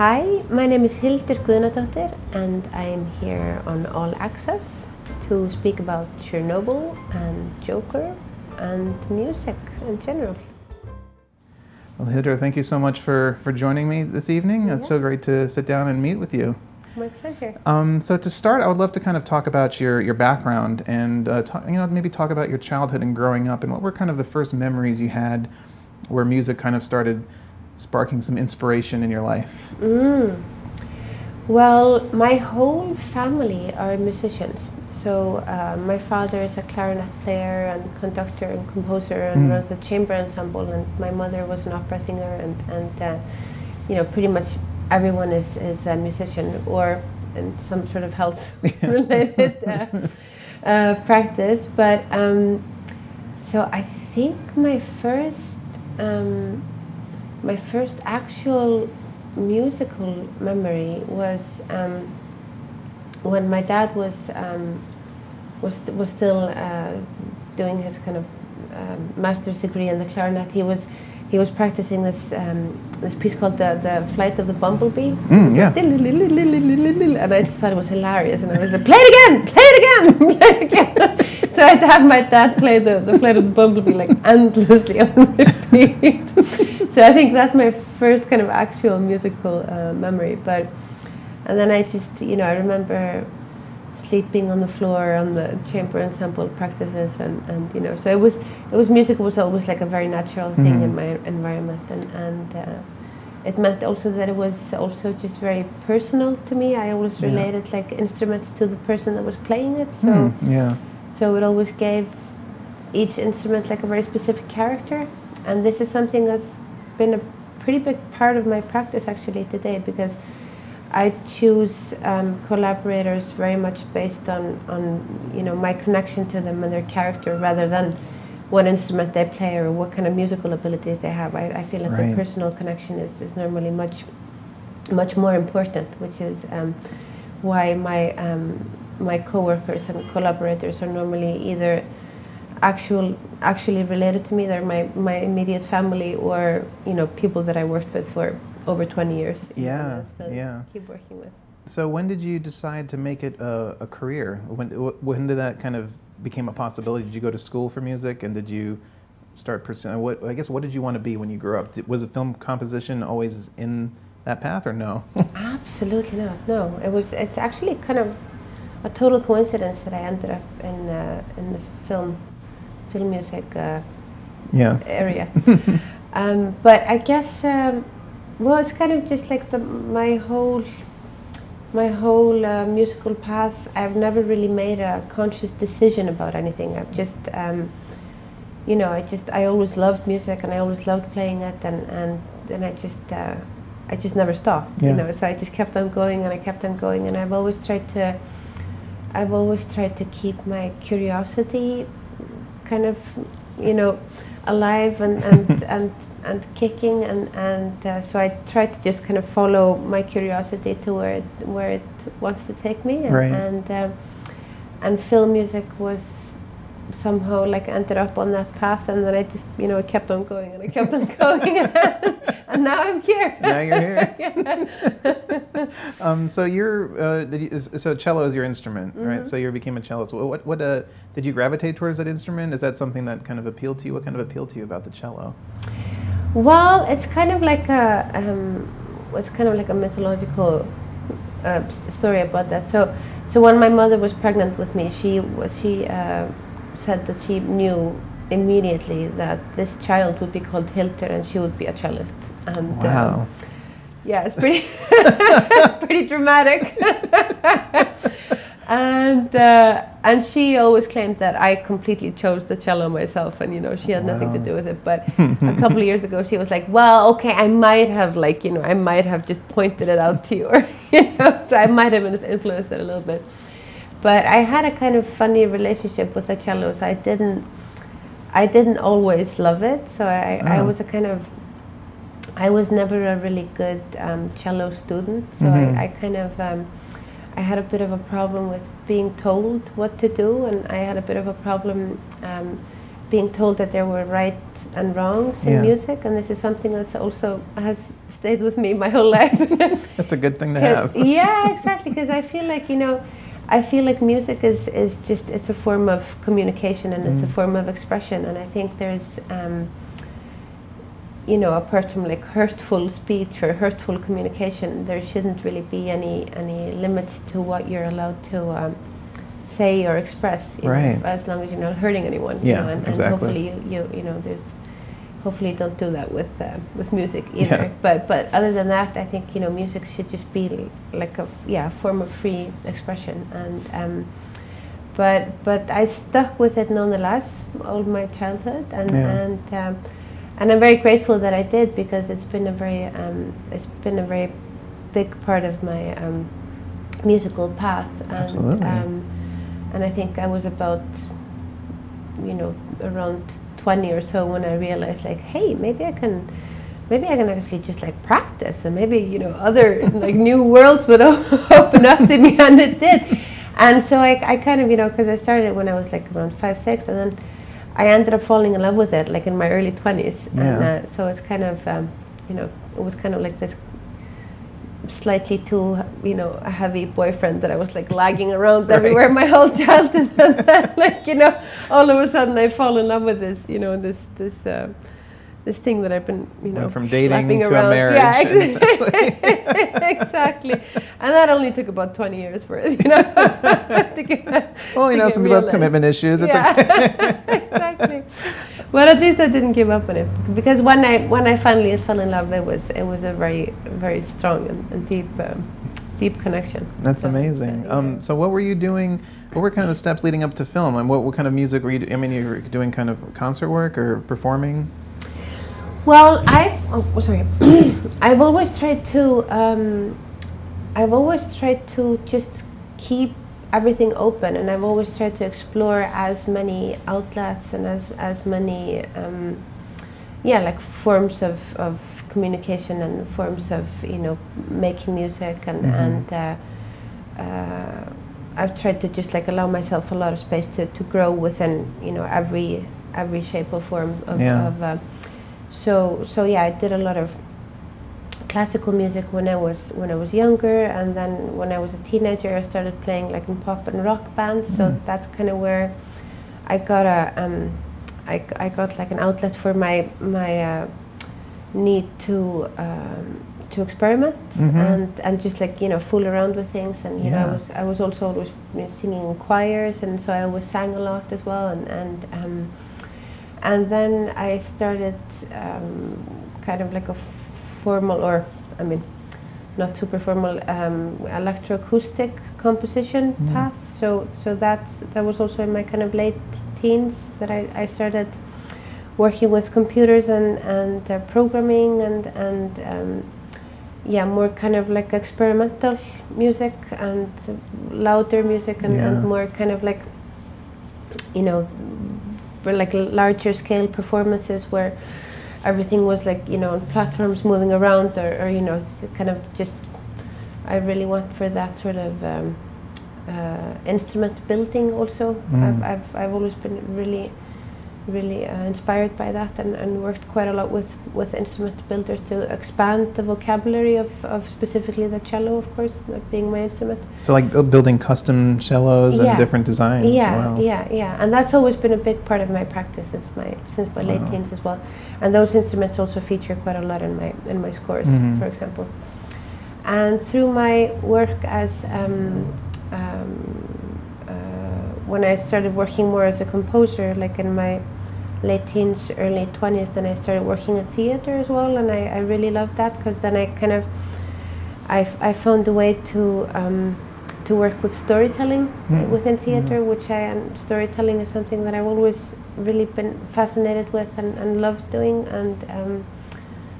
Hi, my name is Hildur Guðnadóttir and I'm here on All Access to speak about Chernobyl and Joker and music in general. Well, Hildur, thank you so much for, for joining me this evening. Yeah. It's so great to sit down and meet with you. My pleasure. Um, so to start, I would love to kind of talk about your, your background and uh, talk, you know maybe talk about your childhood and growing up and what were kind of the first memories you had where music kind of started sparking some inspiration in your life. Mm. Well, my whole family are musicians. So uh, my father is a clarinet player and conductor and composer and Mm. runs a chamber ensemble, and my mother was an opera singer, and and uh, you know pretty much everyone is is a musician or in some sort of health related uh, uh, practice. But um, so I think my first um, my first actual musical memory was um, when my dad was um, was was still uh, doing his kind of um, master's degree in the clarinet. He was he was practicing this um, this piece called the the Flight of the Bumblebee. Mm, yeah. And I just thought it was hilarious, and I was like, "Play it again! Play it again! Play it again!" so I'd have my dad play the, the Flight of the Bumblebee like endlessly on repeat. So I think that's my first kind of actual musical uh, memory. But and then I just, you know, I remember sleeping on the floor on the chamber ensemble practices, and, and you know, so it was it was music was always like a very natural thing in Mhm. my environment, and and. Uh, it meant also that it was also just very personal to me. I always Yeah. related like instruments to the person that was playing it. So Mm, yeah. so it always gave each instrument like a very specific character. And this is something that's been a pretty big part of my practice actually today because I choose um, collaborators very much based on, on you know my connection to them and their character rather than what instrument they play or what kind of musical abilities they have. I, I feel like Right. the personal connection is, is normally much much more important, which is um, why my um, my coworkers and collaborators are normally either actual actually related to me. They're my, my immediate family, or you know people that I worked with for over 20 years. Yeah, yeah. Keep working with. So when did you decide to make it a, a career? When, when did that kind of became a possibility? Did you go to school for music and did you start pursuing what I guess what did you want to be when you grew up? Was it film composition always in that path or no? Absolutely not. No, it was. It's actually kind of a total coincidence that I ended up in uh, in the film film music uh, yeah. area. um, but I guess um, well, it's kind of just like the my whole my whole uh, musical path. I've never really made a conscious decision about anything. I've just um, you know, I just I always loved music and I always loved playing it and and then I just uh, I just never stopped. Yeah. You know, so I just kept on going and I kept on going and I've always tried to I've always tried to keep my curiosity kind of you know alive and and and, and kicking and and uh, so I try to just kind of follow my curiosity to where it where it wants to take me and Right. and, um, and film music was somehow like ended up on that path and then I just you know I kept on going and I kept on going and now I'm here Now you're here. Yeah. Um, so you're uh, did you, so cello is your instrument, right? So you became a cellist. What what, uh, did you gravitate towards that instrument? Is that something that kind of appealed to you? What kind of appealed to you about the cello? Well, it's kind of like a um, it's kind of like a mythological uh, story about that. So, so when my mother was pregnant with me, she she uh, said that she knew immediately that this child would be called Hildur and she would be a cellist. And um, Wow. Yeah, it's pretty pretty dramatic. and uh, and she always claimed that I completely chose the cello myself, and you know she had nothing to do with it. But a couple of years ago, she was like, "Well, okay, I might have like you know I might have just pointed it out to you, or you know, so I might have influenced it a little bit." But I had a kind of funny relationship with the cello, so I didn't I didn't always love it. So I, I Ah. was a kind of I was never a really good um, cello student, so Mhm. I, I kind of um, I had a bit of a problem with being told what to do, and I had a bit of a problem um, being told that there were right and wrongs in Yeah. music, and this is something that's also has stayed with me my whole life. That's a good thing to have. yeah, exactly. Because I feel like you know, I feel like music is is just it's a form of communication and it's a Mm. form of expression, and I think there's. You know, apart from like hurtful speech or hurtful communication, there shouldn't really be any any limits to what you're allowed to um, say or express. You Right. Know, as long as you're not hurting anyone. Yeah, you know, and, exactly. and hopefully you, you you know there's hopefully don't do that with uh, with music either. Yeah. But but other than that, I think you know music should just be like a yeah form of free expression and. Um, but but I stuck with it nonetheless all my childhood and Yeah. and um, and I'm very grateful that I did because it's been a very um, it's been a very big part of my um, musical path and Absolutely. um, and I think I was about you know around 20 or so when I realized like hey maybe I can maybe I can actually just like practice and maybe you know other like new worlds would open up to me and it did and so I, I kind of you know because I started when I was like around five six and then I ended up falling in love with it like in my early 20s and Yeah. uh, so it's kind of um, you know it was kind of like this slightly too you know a heavy boyfriend that I was like lagging around Right. everywhere my whole childhood and then like you know all of a sudden I fall in love with this you know this this um, this thing that I've been you know Went from dating to a around. marriage, yeah essentially. exactly and that only took about 20 years for it you know to get- Well, you know, some people have commitment issues. It's yeah, okay. exactly. Well, at least I didn't give up on it because when I when I finally fell in love, it was it was a very very strong and, and deep um, deep connection. That's So, amazing. uh, Um, so, what were you doing? What were kind of the steps leading up to film, and what, what kind of music were you? do- I mean, you were doing kind of concert work or performing. Well, I've oh sorry, I've always tried to um, I've always tried to just keep everything open, and I've always tried to explore as many outlets and as as many um, yeah like forms of, of communication and forms of you know making music and Mhm. and uh, uh, I've tried to just like allow myself a lot of space to, to grow within you know every every shape or form of, Yeah. of uh, so so yeah I did a lot of classical music when I was when I was younger and then when I was a teenager I started playing like in pop and rock bands so Mhm. that's kind of where I got a um, I, I got like an outlet for my my uh, need to um, to experiment Mhm. and and just like you know fool around with things and you know I was I was also always you know, singing in choirs and so I always sang a lot as well and and um, and then I started um, kind of like a formal or I mean not super formal um, electroacoustic composition Mm. path so so that's that was also in my kind of late teens that I, I started working with computers and and uh, programming and and um, yeah more kind of like experimental music and louder music and, Yeah. and more kind of like you know like larger scale performances where everything was like you know on platforms moving around or, or you know kind of just I really want for that sort of um, uh, instrument building also Mm. I've, I've, I've always been really really uh, inspired by that and, and worked quite a lot with, with instrument builders to expand the vocabulary of, of specifically the cello of course being my instrument So, like bu- building custom cellos and different designs. yeah, Wow. yeah, yeah, and that's always been a big part of my practice since my since my late teens as well. And those instruments also feature quite a lot in my in my scores, Mhm. for example. And through my work as um, um, uh, when I started working more as a composer, like in my late teens, early twenties, then I started working in theater as well, and I, I really loved that because then I kind of I, I found a way to um, to work with storytelling Mm. within theater, which I and storytelling is something that I've always really been fascinated with and, and loved doing, and um,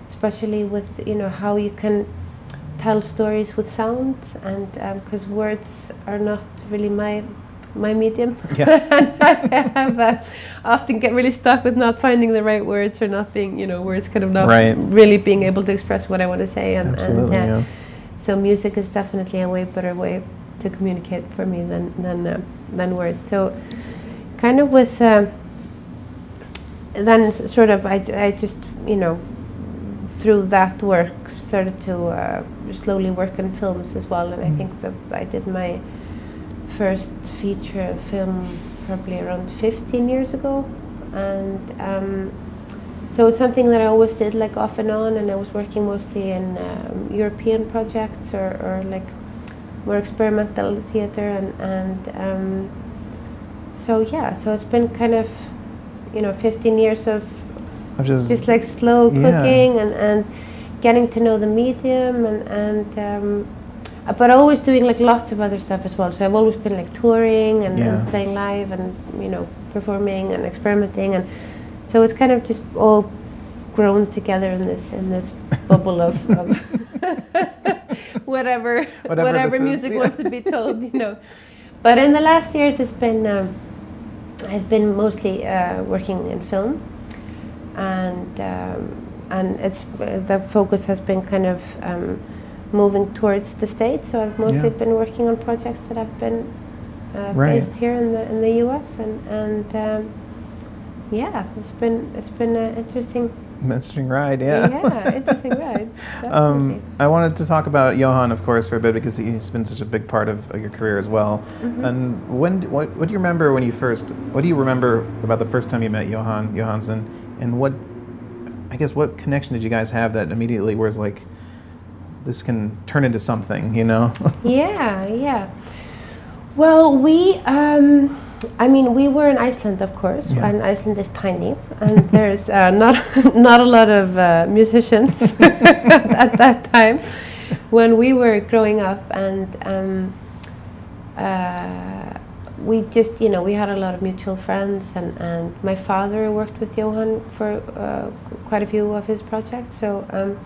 especially with you know how you can tell stories with sound, and because words are not really my my medium, Yeah. and I have uh, often get really stuck with not finding the right words or not being you know words kind of not Right. really being able to express what I want to say, and, Absolutely. and uh, yeah. so music is definitely a way better way to communicate for me than than uh, than words. So, kind of with uh, then sort of I, I just you know through that work started to uh, slowly work in films as well and I Mm. think that I did my first feature film probably around 15 years ago and um, so it's something that I always did like off and on and I was working mostly in um, European projects or, or like more experimental theater and, and um, so yeah so it's been kind of you know 15 years of just, just like slow Yeah. cooking and, and getting to know the medium and, and um, but always doing like lots of other stuff as well so I've always been like touring and, Yeah. and playing live and you know performing and experimenting and so it's kind of just all grown together in this in this bubble of, of whatever Whatever whatever, this is, music yeah. wants to be told you know but in the last years it's been um, I've been mostly uh, working in film and um, and it's uh, the focus has been kind of um, moving towards the states. So I've mostly Yeah. been working on projects that have been uh, Right. based here in the in the U.S. and and um, yeah, it's been it's been an interesting interesting ride, yeah. yeah interesting ride. Um. I wanted to talk about Jóhann, of course, for a bit because he's been such a big part of, of your career as well. Mhm. And when, what, what do you remember when you first? What do you remember about the first time you met Jóhann Jóhannsson? And what, I guess, what connection did you guys have that immediately was like, this can turn into something, you know? Yeah, yeah. Well, we, um, I mean, we were in Iceland, of course, Yeah. and Iceland is tiny, and there's uh, not not a lot of uh, musicians at that time when we were growing up, and um, uh, we just, you know, we had a lot of mutual friends, and, and my father worked with Jóhann for uh, quite a few of his projects, so. Um,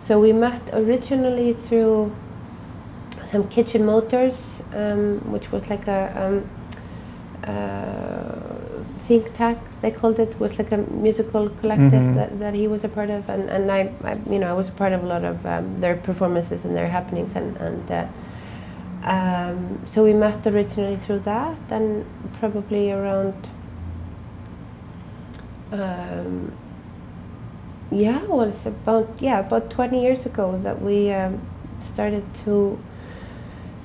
so we met originally through some Kitchen Motors, um, which was like a um, uh, think tank. They called it was like a musical collective Mhm. that, that he was a part of, and, and I, I, you know, I was a part of a lot of um, their performances and their happenings, and and uh, um, so we met originally through that, and probably around. Yeah, well, it's about yeah about twenty years ago that we um, started to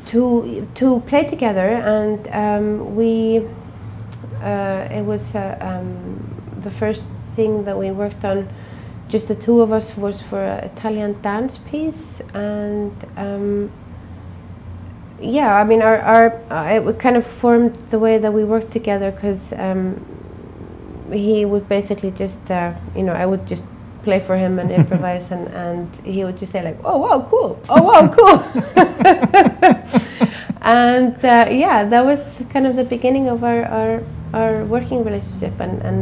to to play together, and um, we uh, it was uh, um, the first thing that we worked on. Just the two of us was for an Italian dance piece, and um, yeah, I mean our our uh, it kind of formed the way that we worked together because um, he would basically just uh, you know I would just play for him and improvise and, and he would just say like oh wow cool oh wow cool and uh, yeah that was the, kind of the beginning of our, our, our working relationship and, and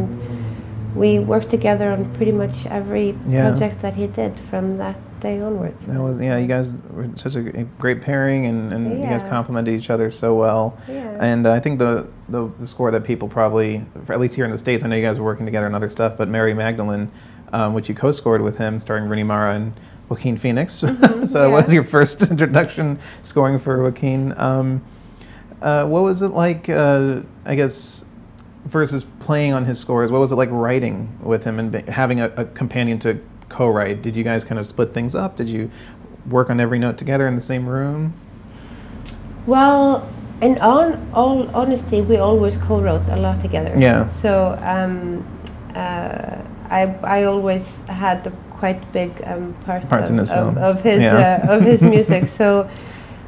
we worked together on pretty much every Yeah. project that he did from that day onwards That was yeah. You guys were such a great pairing, and, and you guys Yeah. complemented each other so well. Yeah. And uh, I think the, the the score that people probably, at least here in the states, I know you guys were working together on other stuff, but Mary Magdalene, um, which you co-scored with him, starring Rooney Mara and Joaquin Phoenix. Mhm, so that was your first introduction scoring for Joaquin. Um, uh, what was it like? Uh, I guess versus playing on his scores. What was it like writing with him and be, having a, a companion to co-write? Did you guys kind of split things up? Did you work on every note together in the same room? Well, in on all honesty, we always co-wrote a lot together. Yeah. So um, uh, I I always had a quite big um, part Parts of, in his of, of his Yeah. uh, of his music. So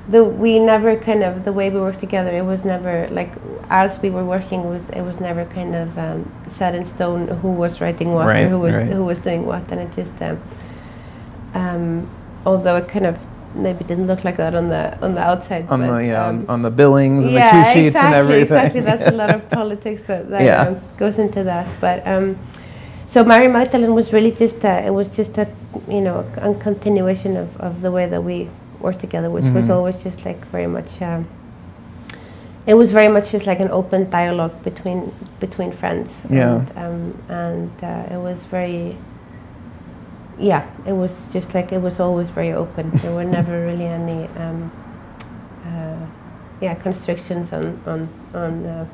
the we never kind of the way we worked together. It was never like as we were working was it was never kind of um, set in stone who was writing what Right, or who was right. who was doing what, and it just. Um, um, although it kind of maybe didn't look like that on the on the outside. On but, the yeah, um, on, the billings and yeah, the cue sheets exactly, and everything. Exactly, that's a lot of politics that, that Yeah. um, goes into that. But um, so Mary Magdalene was really just a, it was just a you know a continuation of, of the way that we worked together, which was Mhm. always just like very much. Um, it was very much just like an open dialogue between between friends. Yeah. And, um, and uh, it was very. Yeah, it was just like it was always very open. There were never really any. Um, uh, yeah constrictions on on on uh,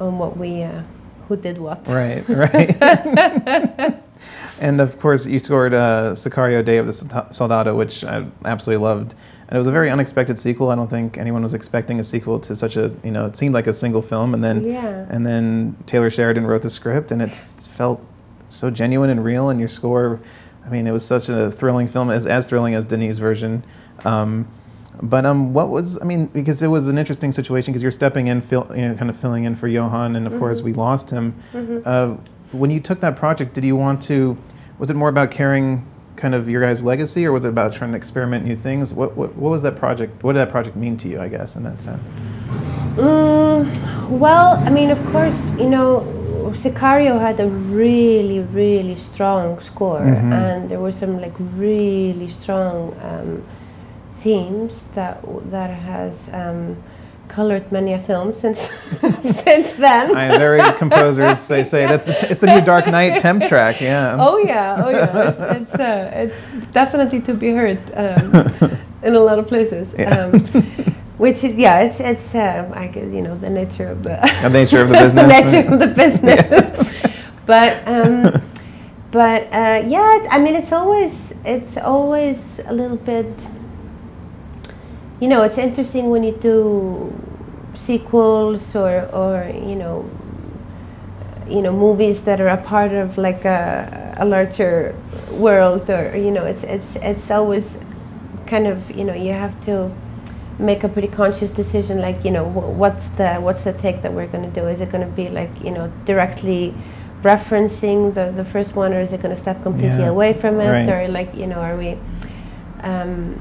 on what we uh, who did what. Right, right. and of course, you scored uh, Sicario: Day of the Soldado, which I absolutely loved. And it was a very unexpected sequel. I don't think anyone was expecting a sequel to such a, you know, it seemed like a single film, and then, Yeah. and then Taylor Sheridan wrote the script, and it felt so genuine and real. And your score, I mean, it was such a thrilling film, as as thrilling as Denis' version. Um, but um, what was I mean? Because it was an interesting situation because you're stepping in, fill, you know, kind of filling in for Jóhann, and of course we lost him. Uh, when you took that project, did you want to? Was it more about carrying kind of your guys' legacy, or was it about trying to experiment new things? What what, what was that project? What did that project mean to you? I guess in that sense. Mm, well, I mean, of course, you know, Sicario had a really, really strong score, Mhm. and there were some like really strong um, themes that that has um, colored many a film since since then. I very composers say say that's the t- it's the new Dark Knight temp track. Yeah. Oh yeah, oh yeah. It's it's, uh, it's definitely to be heard um, in a lot of places. Yeah. Um, which is, yeah, it's it's um, I guess you know the nature of the The nature of the business. the nature of the business. but um, but uh, yeah, I mean it's always it's always a little bit. You know, it's interesting when you do sequels or or you know you know movies that are a part of like a, a larger world or you know it's it's it's always kind of you know you have to make a pretty conscious decision like you know wh- what's the what's the take that we're going to do? Is it going to be like you know directly referencing the the first one or is it going to step completely Yeah, away from it? Right. or like you know are we um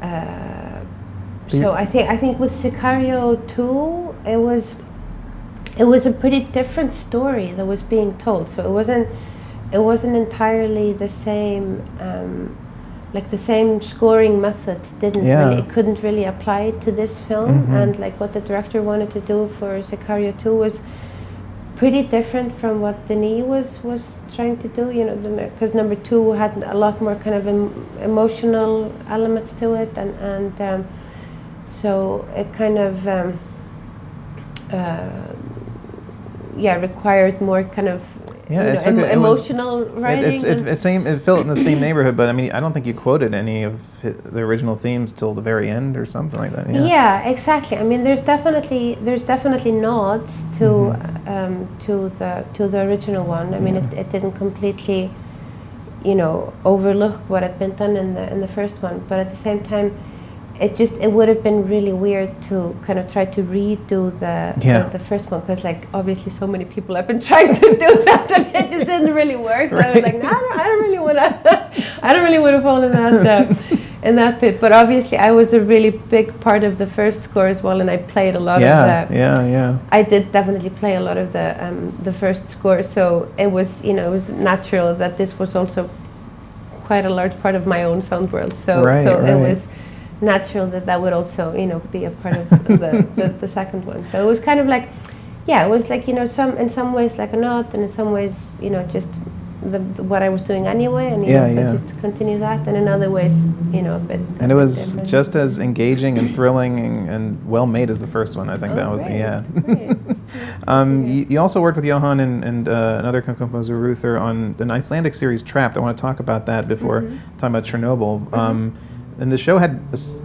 uh So I think I think with Sicario 2 it was it was a pretty different story that was being told. So it wasn't it wasn't entirely the same um, like the same scoring method didn't Yeah. really it couldn't really apply to this film Mhm. and like what the director wanted to do for Sicario 2 was pretty different from what Denis was was trying to do you know because number 2 had a lot more kind of em- emotional elements to it and and um, so it kind of um, uh, yeah required more kind of Yeah, you it know, em- a- it was- emotional It, writing it's it, and- it same it felt in the same neighborhood, but I mean I don't think you quoted any of the original themes till the very end or something like that. Yeah. Yeah. exactly. I mean, there's definitely there's definitely nods to Mhm. um, to the to the original one. I mean, Yeah. it, it didn't completely, you know, overlook what had been done in the in the first one, but at the same time, it just it would have been really weird to kind of try to redo the Yeah. the, the first one because like obviously so many people have been trying to do that and it just didn't really work. So I was like, no, I don't, I don't really want to, I don't really want to fall in that. Uh, in that pit, but obviously I was a really big part of the first score as well, and I played a lot Yeah, of the. yeah, yeah. I did definitely play a lot of the um, the first score, so it was you know it was natural that this was also quite a large part of my own sound world. So Right, so it was natural that that would also you know be a part of the, the the second one. So it was kind of like yeah, it was like you know some in some ways like a nod, and in some ways you know just the, the- what I was doing anyway, and Yeah, know, so yeah. just to continue that, and in other ways you know a bit. And it was different. just as engaging and thrilling and, and well made as the first one. I think Oh, that was great, yeah. um, Yeah. you, you also worked with Jóhann and, and uh, another co- composer Rutger on the Icelandic series Trapped. I want to talk about that before Mhm. talking about Chernobyl. Um, and the show had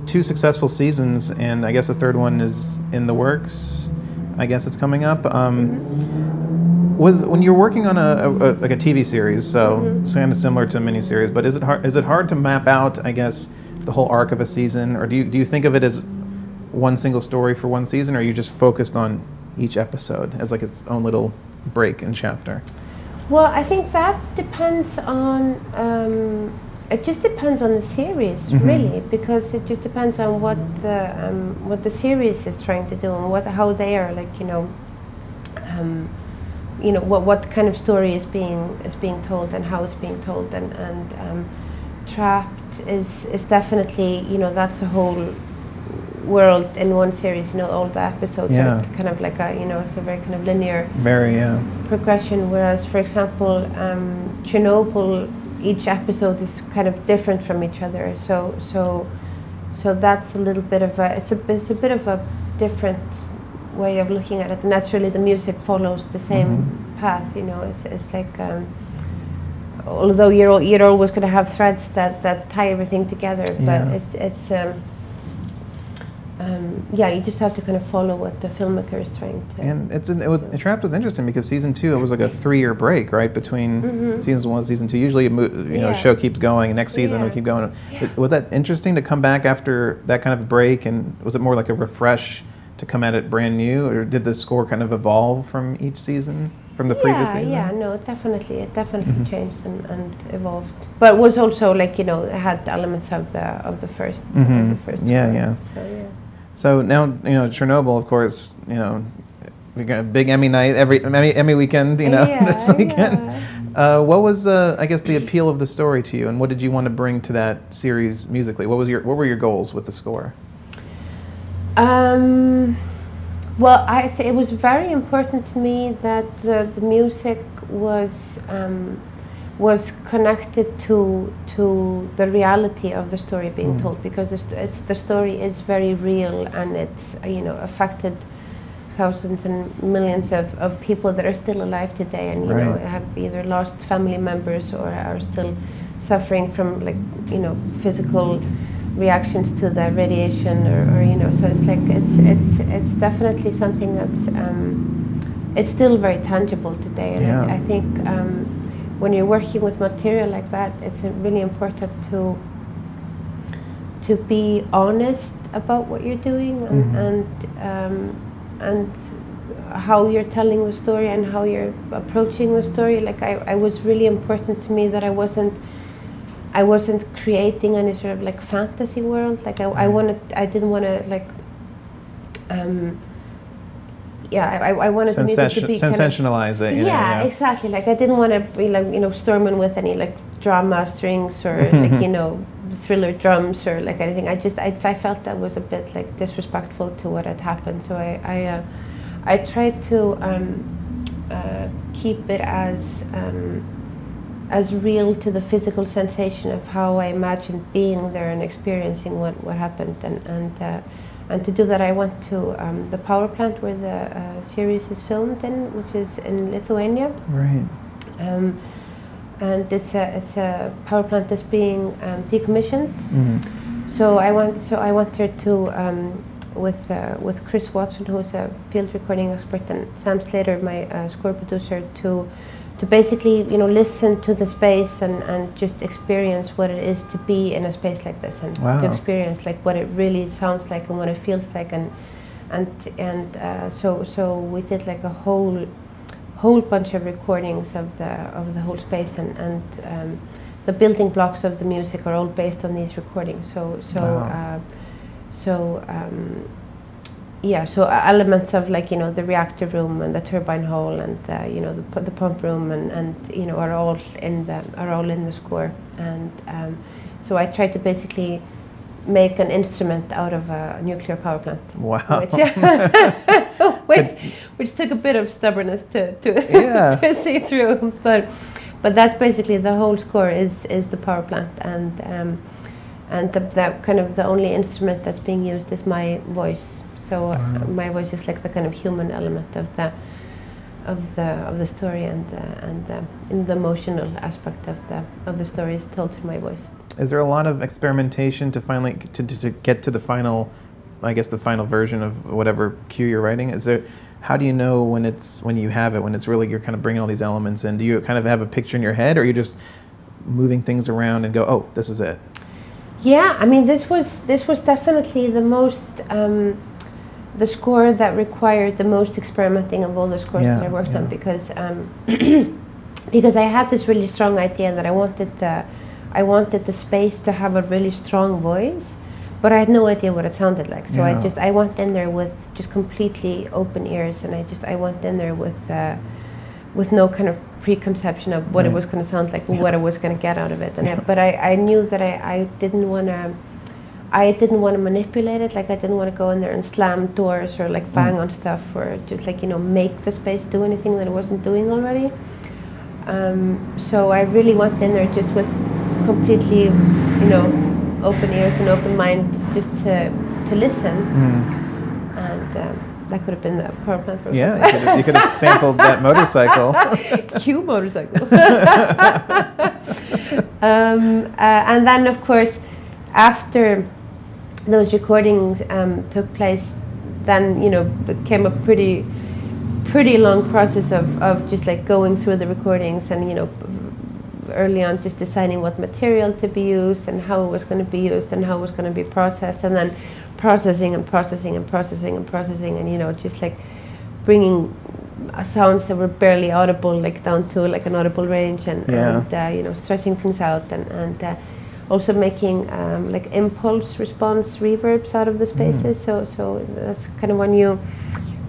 two successful seasons, and I guess the third one is in the works. I guess it's coming up. Um, was when you're working on a, a, a like a TV series, so Mhm. kind of similar to a miniseries, but is it hard? Is it hard to map out? I guess the whole arc of a season, or do you do you think of it as one single story for one season, or are you just focused on each episode as like its own little break and chapter? Well, I think that depends on. Um, it just depends on the series, Mhm. really, because it just depends on what the um, what the series is trying to do and what how they are like you know. Um, you know what what kind of story is being is being told and how it's being told and and um, trapped is is definitely you know that's a whole world in one series you know all the episodes Yeah. are kind of like a you know it's a very kind of linear Very, yeah. progression. Whereas, for example, um, Chernobyl, each episode is kind of different from each other. So, so, so that's a little bit of a it's a it's a bit of a different way of looking at it. Naturally, the music follows the same Mhm. path. You know, it's it's like. Um, although you're you're always going to have threads that, that tie everything together, but Yeah. it's it's um, um, yeah, you just have to kind of follow what the filmmaker is trying to. And it's an, it was Trapped was interesting because season two it was like a three year break right between Mhm. season one and season two. Usually, you know, Yeah. show keeps going. Next season Yeah. will keep going. Yeah. Was that interesting to come back after that kind of break? And was it more like a refresh to come at it brand new, or did the score kind of evolve from each season from the previous yeah, season? yeah, no, definitely, it definitely Mhm. changed and, and evolved. But it was also like you know, it had elements of the of the 1st of Mhm. the first. Yeah, yeah. So, yeah. So now you know Chernobyl, of course. You know, we got a big Emmy night every Emmy, Emmy weekend. You know, Yeah, this weekend. yeah. Uh, what was, uh, I guess, the appeal of the story to you, and what did you want to bring to that series musically? What was your, what were your goals with the score? Um, well, I it was very important to me that the, the music was um, was connected to to the reality of the story being Mm. told because the, st- it's, the story is very real and it's you know affected thousands and millions of, of people that are still alive today and you know have either lost family members or are still suffering from like you know physical reactions to the radiation or, or you know so it's like it's it's it's definitely something that's um, it's still very tangible today and Yeah. I, I think um, when you're working with material like that it's really important to to be honest about what you're doing and Mhm. and, um, and how you're telling the story and how you're approaching the story. Like I, I was really important to me that I wasn't I wasn't creating any sort of like fantasy world. Like I, I wanted I didn't want to like um, yeah I, I wanted the music to be kind of sensationalize it. You yeah, know, exactly. Like I didn't want to be like you know storming with any like drama strings or like you know thriller drums or like anything. I just I, I felt that was a bit like disrespectful to what had happened. So I I, uh, I tried to um, uh, keep it as um, as real to the physical sensation of how I imagined being there and experiencing what, what happened and and uh, and to do that I went to um, the power plant where the uh, series is filmed in, which is in Lithuania. Right. Um, and it's a it's a power plant that's being um, decommissioned. Mhm. So I went so I went there to um, with uh, with Chris Watson, who's a field recording expert, and Sam Slater, my uh, score producer, to to basically you know listen to the space and, and just experience what it is to be in a space like this, and Wow. to experience like what it really sounds like and what it feels like, and and and uh, so so we did like a whole whole bunch of recordings of the of the whole space and and um, the building blocks of the music are all based on these recordings. So so Wow. uh, so um, yeah, so uh, elements of like you know the reactor room and the turbine hall and uh, you know the, the pump room and, and you know are all in the are all in the score and um, so I tried to basically make an instrument out of a nuclear power plant. Wow. Which, which, which took a bit of stubbornness to, to, Yeah. to see through, but but that's basically the whole score is is the power plant and um, and the, the kind of the only instrument that's being used is my voice. So uh, my voice is like the kind of human element of the of the of the story and uh, and uh, in the emotional aspect of the of the story is told through my voice. Is there a lot of experimentation to finally to, to, to get to the final, I guess the final version of whatever cue you're writing? Is there, how do you know when it's when you have it when it's really you're kind of bringing all these elements in? Do you kind of have a picture in your head, or you're just moving things around and go, oh, this is it? Yeah, I mean, this was this was definitely the most um, the score that required the most experimenting of all the scores that I Yeah, worked on because um, because I had this really strong idea that I wanted the I wanted the space to have a really strong voice, but I had no idea what it sounded like. So Yeah. I just I went in there with just completely open ears, and I just I went in there with. Uh, with no kind of preconception of what it was going to sound like, what I was going to get out of it, and I, but I, I knew that I, I didn't want to, I didn't want to manipulate it. Like I didn't want to go in there and slam doors or like bang Mm. on stuff or just like you know make the space do anything that it wasn't doing already. Um, so I really went in there just with completely, you know, open ears and open mind, just to to listen Mm. and um, that could have been the power plant. Yeah, you could have, you could have sampled that motorcycle. Cue motorcycle. um, uh, and then, of course, after those recordings um, took place, then you know became a pretty, pretty long process of, of just like going through the recordings and you know early on just deciding what material to be used and how it was going to be used and how it was going to be processed and then processing and processing and processing and processing and you know just like bringing sounds that were barely audible like down to like an audible range and, Yeah. and uh, you know stretching things out and, and uh, also making um, like impulse response reverbs out of the spaces. So so that's kind of when you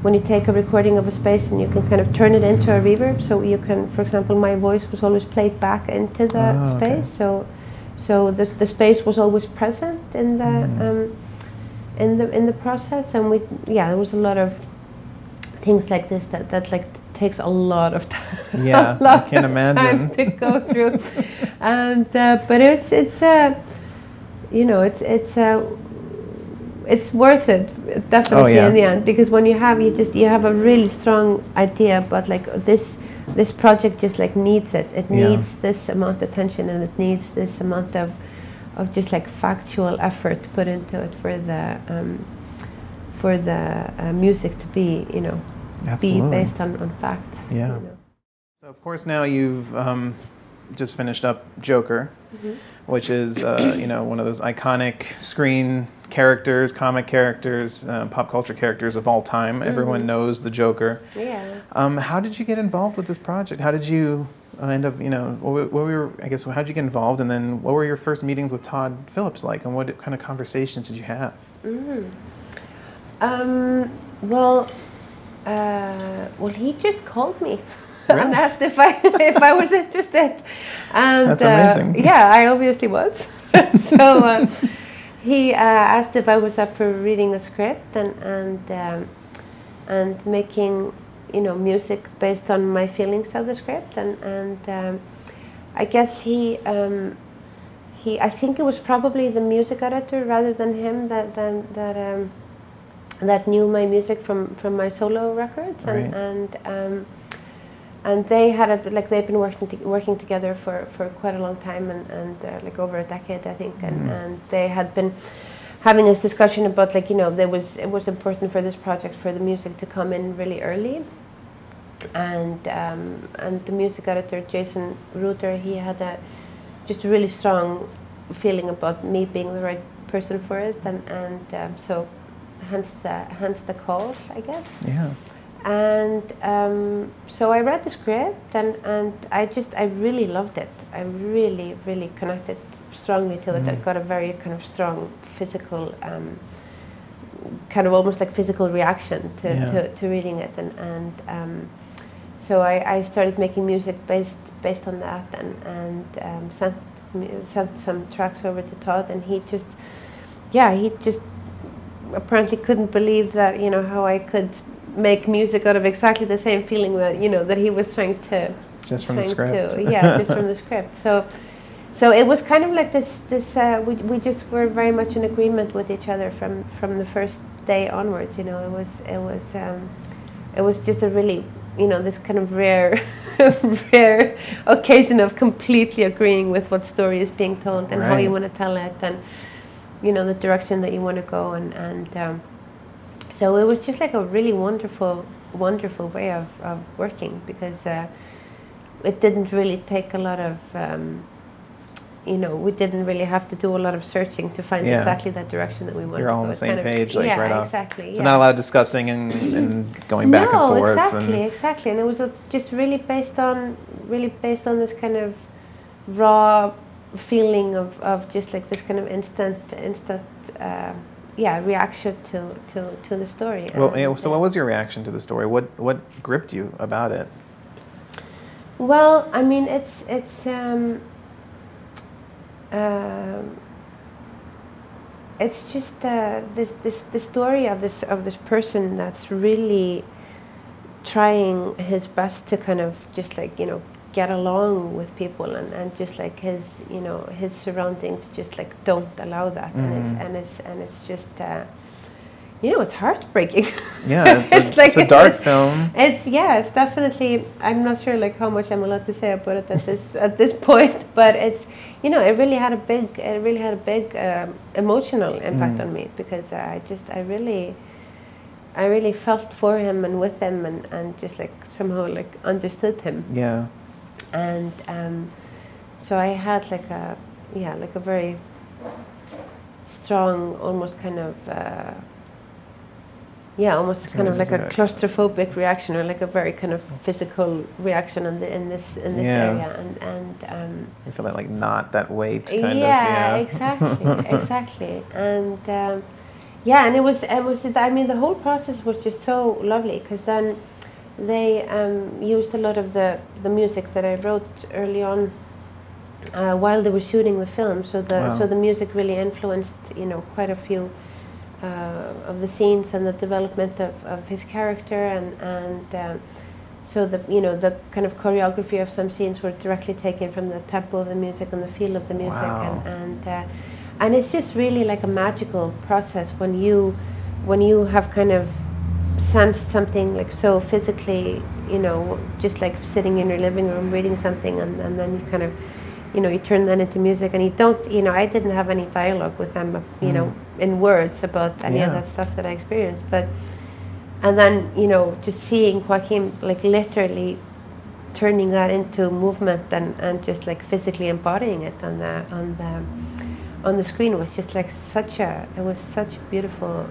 when you take a recording of a space and you can kind of turn it into a reverb. So you can for example my voice was always played back into the Oh, okay. space. So so the, the space was always present in the Mm. um, in the in the process. And we yeah there was a lot of things like this that that like takes a lot of time Yeah, I can imagine. to go through and uh, but it's it's uh, you know it's it's uh, it's worth it definitely yeah. in the end because when you have you just you have a really strong idea but like this this project just like needs it it Yeah. needs this amount of attention and it needs this amount of of just like factual effort put into it for the um, for the uh, music to be you know Absolutely. be based on, on facts Yeah. you know. So of course now you've um, just finished up Joker, Mm-hmm. which is uh, you know one of those iconic screen characters, comic characters, uh, pop culture characters of all time. Everyone knows the Joker. yeah Um, how did you get involved with this project? How did you uh, end up? You know, what, what were I guess how did you get involved, and then what were your first meetings with Todd Phillips like, and what kind of conversations did you have? Mm. Um, well, uh, well, he just called me and asked if I if I was interested, and That's uh, amazing. yeah, I obviously was. so uh, he uh, asked if I was up for reading a script and and um, and making you know music based on my feelings of the script and and um, I guess he. Um, he, I think it was probably the music editor rather than him that than, that um, that knew my music from, from my solo records and Right. and um, and they had a, like they've been working to, working together for, for quite a long time and, and uh, like over a decade I think and, and they had been having this discussion about like you know there was it was important for this project for the music to come in really early and um, and the music editor Jason Ruder he had a just a really strong feeling about me being the right person for it and and um, so hence the hence the call I guess Yeah. and um, so I read the script and, and I just I really loved it I really really connected strongly to it I Mhm. got a very kind of strong physical um, kind of almost like physical reaction to, Yeah. to, to reading it and, and um, so I, I started making music based based on that and, and um, sent, sent some tracks over to Todd and he just yeah he just apparently couldn't believe that you know how I could make music out of exactly the same feeling that you know that he was trying to Just from the script. to yeah just from the script. So so it was kind of like this this uh, we, we just were very much in agreement with each other from from the first day onwards you know. It was it was um, it was just a really you know this kind of rare rare occasion of completely agreeing with what story is being told and how you want to tell it and you know the direction that you want to go and and um, so it was just like a really wonderful wonderful way of, of working because uh, it didn't really take a lot of um, you know we didn't really have to do a lot of searching to find Yeah. exactly that direction that we wanted You're all on the same kind of- page, like yeah, right off. exactly So yeah. not a lot of discussing and, and going back no, and forth. exactly, And, exactly, and it was a, just really based on, really based on this kind of raw feeling of, of just like this kind of instant, instant, uh, yeah, reaction to, to, to the story. well, so uh, what was your reaction to the story? What what gripped you about it? Well, I mean, it's it's um, um, it's just uh, this this the story of this of this person that's really trying his best to kind of just like you know get along with people and, and just like his you know his surroundings just like don't allow that and Mhm. it's and it's and it's just uh, you know, it's heartbreaking. Yeah, it's, a, it's a dark film. It's yeah, it's definitely. I'm not sure like how much I'm allowed to say about it at this at this point, but it's you know, it really had a big, it really had a big um, emotional impact Mm. on me because I just, I really, I really felt for him and with him and and just like somehow like understood him Yeah. And um, so I had like a yeah like a very strong almost kind of uh, yeah almost So kind of like a like- claustrophobic reaction or like a very kind of physical reaction in, the, in this in this Yeah. area and and um, You feel that like not that weight kind yeah, of. exactly, exactly, and um, yeah, and it was it was I mean the whole process was just so lovely because then they um, used a lot of the the music that I wrote early on uh, while they were shooting the film. So the Wow. so the music really influenced you know quite a few uh, of the scenes and the development of, of his character and and. Um, so the you know the kind of choreography of some scenes were directly taken from the tempo of the music and the feel of the music Wow. and and uh, and it's just really like a magical process when you when you have kind of sensed something like so physically you know just like sitting in your living room reading something and, and then you kind of you know you turn that into music and you don't you know I didn't have any dialogue with them uh, you know mm. in words about any of that stuff that I experienced but and then you know just seeing Joaquin like literally turning that into movement and, and just like physically embodying it on the on the on the screen was just like such a it was such a beautiful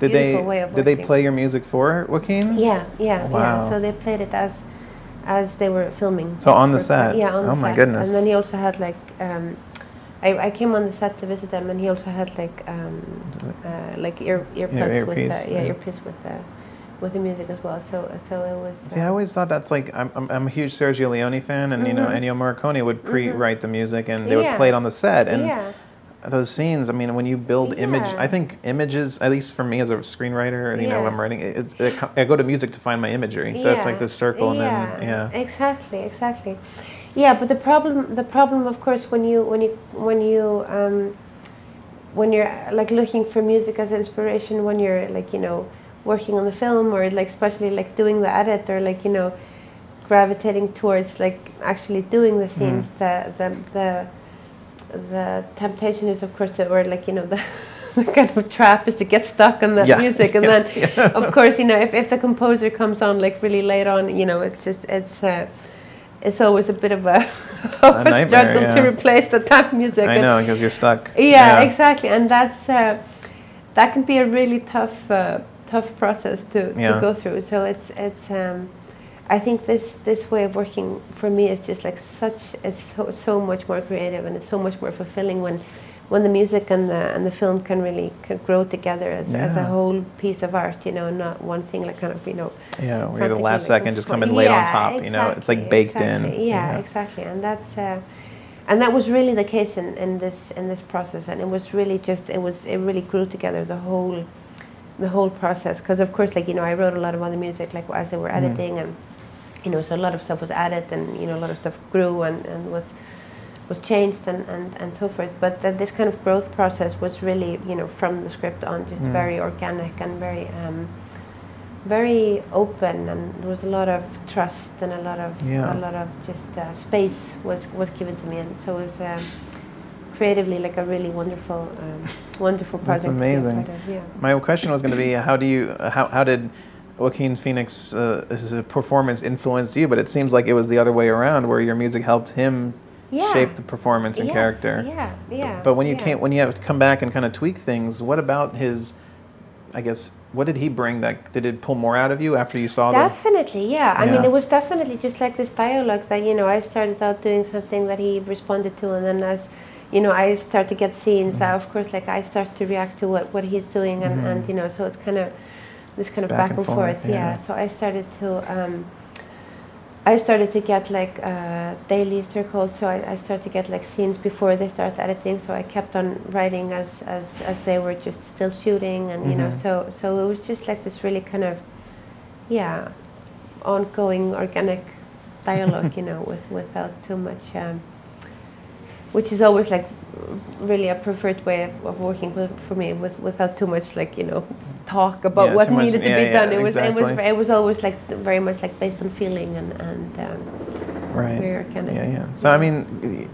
Did they way of did they play your music for Joaquin? yeah yeah Wow. yeah so they played it as as they were filming So on the set? yeah on the set. Oh my goodness. and then he also had like um, I, I came on the set to visit them and he also had like um, uh, like ear earbuds with earpiece, the, yeah, yeah. earpiece with the with the music as well so so it was See, I um, always thought that's like I'm, I'm, I'm a huge Sergio Leone fan, and you know Mhm. Ennio Morricone would pre-write the music, and they would play it on the set. And yeah those scenes, I mean, when you build image, I think images, at least for me as a screenwriter, you know, Yeah. when I'm writing, it, it, I go to music to find my imagery. So it's like this circle, and yeah, then yeah, exactly, exactly. Yeah, but the problem, the problem, of course, when you when you when you um, when you're like looking for music as inspiration, when you're like you know working on the film or like especially like doing the edit or like you know gravitating towards like actually doing the scenes, the the the the temptation is of course to, or like you know the. The kind of trap is to get stuck on that Yeah. music, and Yeah. then, Yeah. of course, you know, if, if the composer comes on like really late on, you know, it's just it's uh, it's always a bit of a, of A a, struggle to replace the tap music. I and- know because you're stuck. Yeah, exactly, and that's uh, that can be a really tough uh, tough process to, to go through. So it's it's um, I think this this way of working for me is just like such it's so so much more creative and it's so much more fulfilling when when the music and the and the film can really can grow together as, as a whole piece of art. You know, not one thing like kind of you know Yeah, where the last like, second just come in late on Yeah, top. You know, it's like baked exactly. in. Yeah, exactly, and that's uh, and that was really the case in, in this in this process, and it was really just it was it really grew together the whole the whole process because of course like you know I wrote a lot of other music like as they were Mhm. editing and you know so a lot of stuff was added and you know a lot of stuff grew and, and was was changed and, and, and so forth but that this kind of growth process was really you know from the script on just Mm. very organic and very um, very open and there was a lot of trust and a lot of Yeah. a lot of just uh, space was was given to me and so it was um, creatively like a really wonderful um, wonderful project a amazing. of, yeah. My question was going to be, how do you, how, how did Joaquin Phoenix uh, performance influenced you? But it seems like it was the other way around, where your music helped him Yeah. shape the performance and Yes, character. Yeah, yeah. But when you yeah. can't, when you have to come back and kind of tweak things, what about his? I guess what did he bring? That did it pull more out of you after you saw the? Definitely, yeah. I mean, it was definitely just like this dialogue that you know I started out doing something that he responded to, and then as you know I start to get scenes that, Mm-hmm. of course, like I start to react to what what he's doing, and, and Mhm. you know, so it's kind of this kind It's of back and and forth, forth. yeah. Yeah. So I started to. Um, I started to get like uh, dailies they're called. So I, I started to get like scenes before they start editing. So I kept on writing as as, as they were just still shooting, and you know, Mhm. so so it was just like this really kind of, yeah, ongoing organic dialogue, you know, with without too much. Um, which is always like really a preferred way of, of working with, for me with without too much like you know talk about Yeah, what too much- needed to yeah, be yeah, done. It was it was it was always like very much like based on feeling and and um, Right. we're kind of Yeah, yeah. So I mean,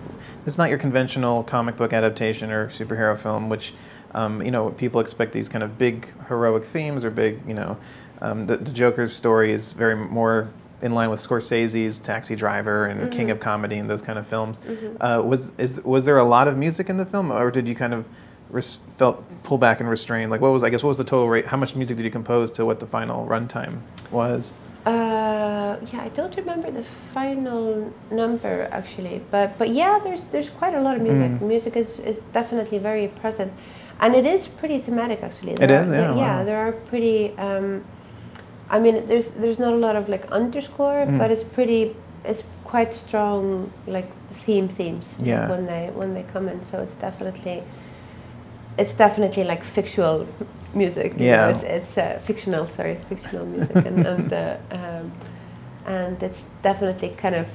it's not your conventional comic book adaptation or superhero film, which um, you know people expect these kind of big heroic themes or big, you know, um, the, the Joker's story is very more in line with Scorsese's Taxi Driver and King of Comedy and those kind of films. Uh, was is was there a lot of music in the film, or did you kind of res- felt pull back and restrain? Like, what was I guess what was the total rate? How much music did you compose to what the final runtime was? Uh, yeah, I don't remember the final number actually, but but yeah, there's there's quite a lot of music. Mm. Music is, is definitely very present, and it is pretty thematic actually. It There is? are- Yeah, yeah. wow. There are pretty. Um, I mean, there's there's not a lot of like underscore, Mm. but it's pretty. It's quite strong like theme themes Yeah. when they when they come in. So it's definitely. It's definitely like fictional music. you know, Yeah. it's it's uh, fictional. Sorry, fictional music, and and uh, um, and it's definitely kind of,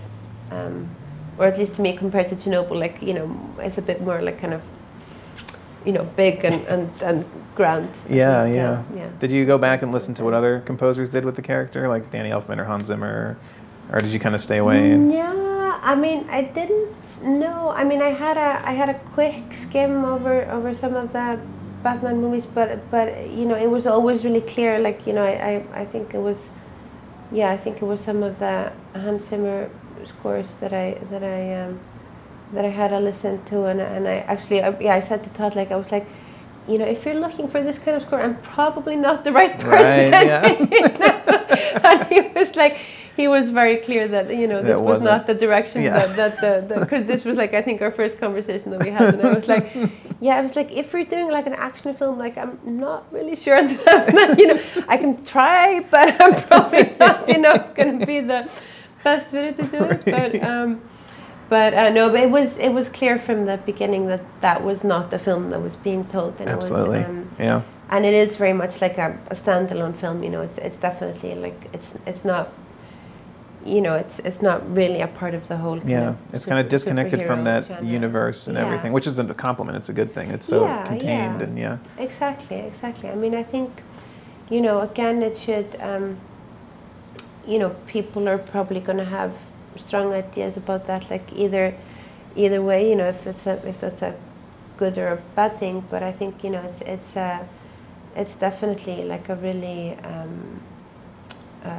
um, or at least to me, compared to Chernobyl, like you know, it's a bit more like kind of, you know, big and and, and grand. Yeah, yeah. yeah. Did you go back and listen to what other composers did with the character, like Danny Elfman or Hans Zimmer, or did you kind of stay away? And, Yeah, I mean, I didn't know. I mean, I had a I had a quick skim over over some of the Batman movies, but but you know, it was always really clear. Like you know, I I, I think it was, yeah, I think it was some of the Hans Zimmer scores that I that I um, that I had to listen to, and and I actually I, yeah, I said to Todd like I was like. You know, if you're looking for this kind of score, I'm probably not the right person. Right, yeah. and he was like, he was very clear that you know this was wasn't- the direction Yeah. that that the because this was like I think our first conversation that we had, and I was like, yeah, I was like, if we're doing like an action film, like I'm not really sure that you know I can try, but I'm probably not you know going to be the best fit to do it. Right. But um, but uh, no, but it was it was clear from the beginning that that was not the film that was being told, and Absolutely. it was. Um, yeah. and it is very much like a, a standalone film. You know, it's it's definitely like it's it's not. You know, it's it's not really a part of the whole. Yeah. It's kind of disconnected from that genre. universe and Yeah. everything, which isn't a compliment. It's a good thing. It's so Yeah, contained yeah. and yeah. Exactly, exactly. I mean, I think, you know, again, it should. Um, you know, people are probably going to have strong ideas about that. Like either, either way, you know, if it's a if that's a good or a bad thing. But I think you know, it's it's a, it's definitely like a really. Um, uh,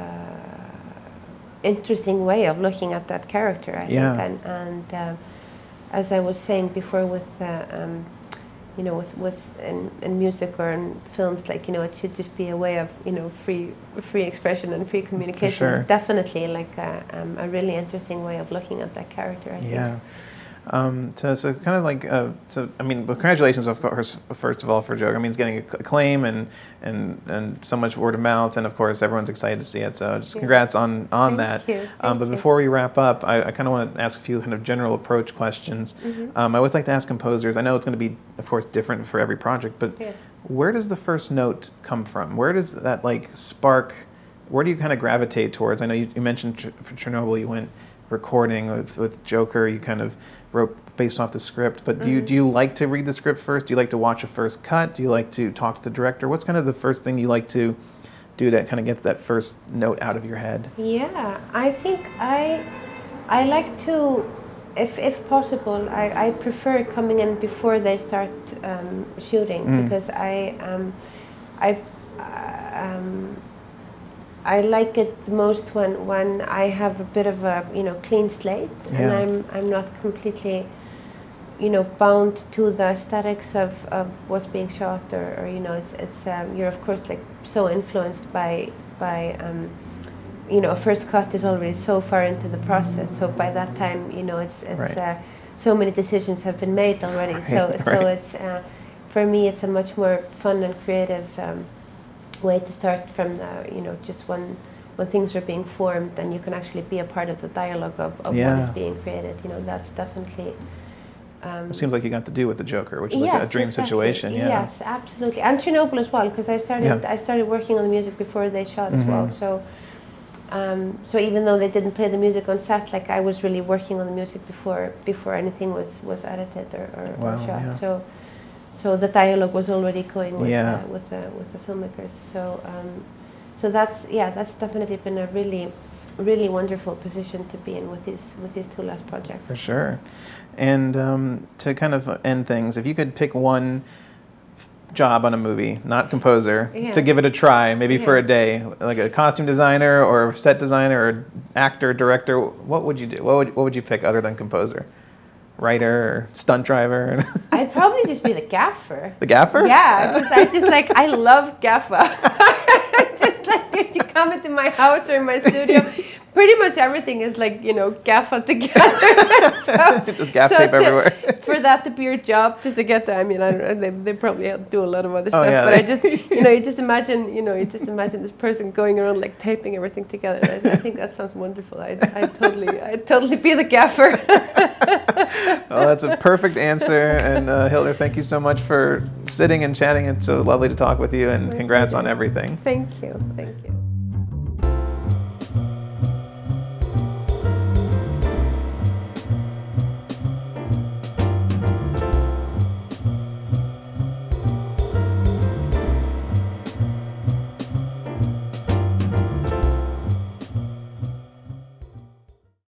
interesting way of looking at that character, I Yeah. think, and, and um, as I was saying before, with uh, um, you know, with with in, in music or in films, like you know, it should just be a way of you know free free expression and free communication. sure. It's definitely like a, um, a really interesting way of looking at that character. I think. Um, so, so kind of like, uh, so I mean, congratulations, of course, first of all, for Joker. I mean, it's getting acclaim and and and so much word of mouth, and of course, everyone's excited to see it. So, just congrats on on Thank that. you, Um, but before we wrap up, I, I kind of want to ask a few kind of general approach questions. Mm-hmm. Um, I always like to ask composers. I know it's going to be, of course, different for every project, but Yeah. where does the first note come from? Where does that like spark? Where do you kind of gravitate towards? I know you, you mentioned Ch- for Chernobyl, you went recording with, with Joker. You kind of wrote based off the script. But do you do you like to read the script first? Do you like to watch a first cut? Do you like to talk to the director? What's kind of the first thing you like to do that kind of gets that first note out of your head? Yeah, I think I I like to, if if possible, I, I prefer coming in before they start um, shooting Mm. because I um, I uh, um, I like it the most when when I have a bit of a you know clean slate and I'm I'm not completely you know bound to the aesthetics of, of what's being shot or, or you know it's it's um, you're of course like so influenced by by um, you know a first cut is already so far into the process so by that time you know it's it's Right. uh, so many decisions have been made already so Right, so right. it's uh, for me it's a much more fun and creative um, way to start from the you know just when when things are being formed then you can actually be a part of the dialogue of, of what Yeah. is being created you know that's definitely um, It seems like you got to do with the Joker, which is like a dream exactly. situation. Yeah. Yes, absolutely, and Chernobyl as well, because I started Yeah. I started working on the music before they shot as well. Mhm. So, Um, so even though they didn't play the music on set, like I was really working on the music before before anything was was edited or, or, or shot. So so the dialogue was already going with Yeah. uh, with the with the filmmakers. So um, so that's yeah, that's definitely been a really really wonderful position to be in with these with these two last projects. For sure. And um, to kind of end things, if you could pick one job on a movie, not composer, Yeah. to give it a try, maybe for a day, like a costume designer or set designer or actor, director, what would you do? What would, what would you pick other than composer? Writer or stunt driver? I'd probably just be the gaffer. the gaffer? Yeah, because I just like I love gaffer. just like if you come into my house or in my studio, pretty much everything is like you know gaffer together. So- Just gaff so tape to- everywhere. for that to be your job, just to get that. I mean, I don't know. They, they probably do a lot of other Oh, stuff, yeah. but I just you know you just imagine you know you just imagine this person going around like taping everything together. I, I think that sounds wonderful. I I totally I totally be the gaffer. well, that's a perfect answer. And uh, Hildur, thank you so much for sitting and chatting. It's so lovely to talk with you, and congrats on everything. Thank you. Thank you.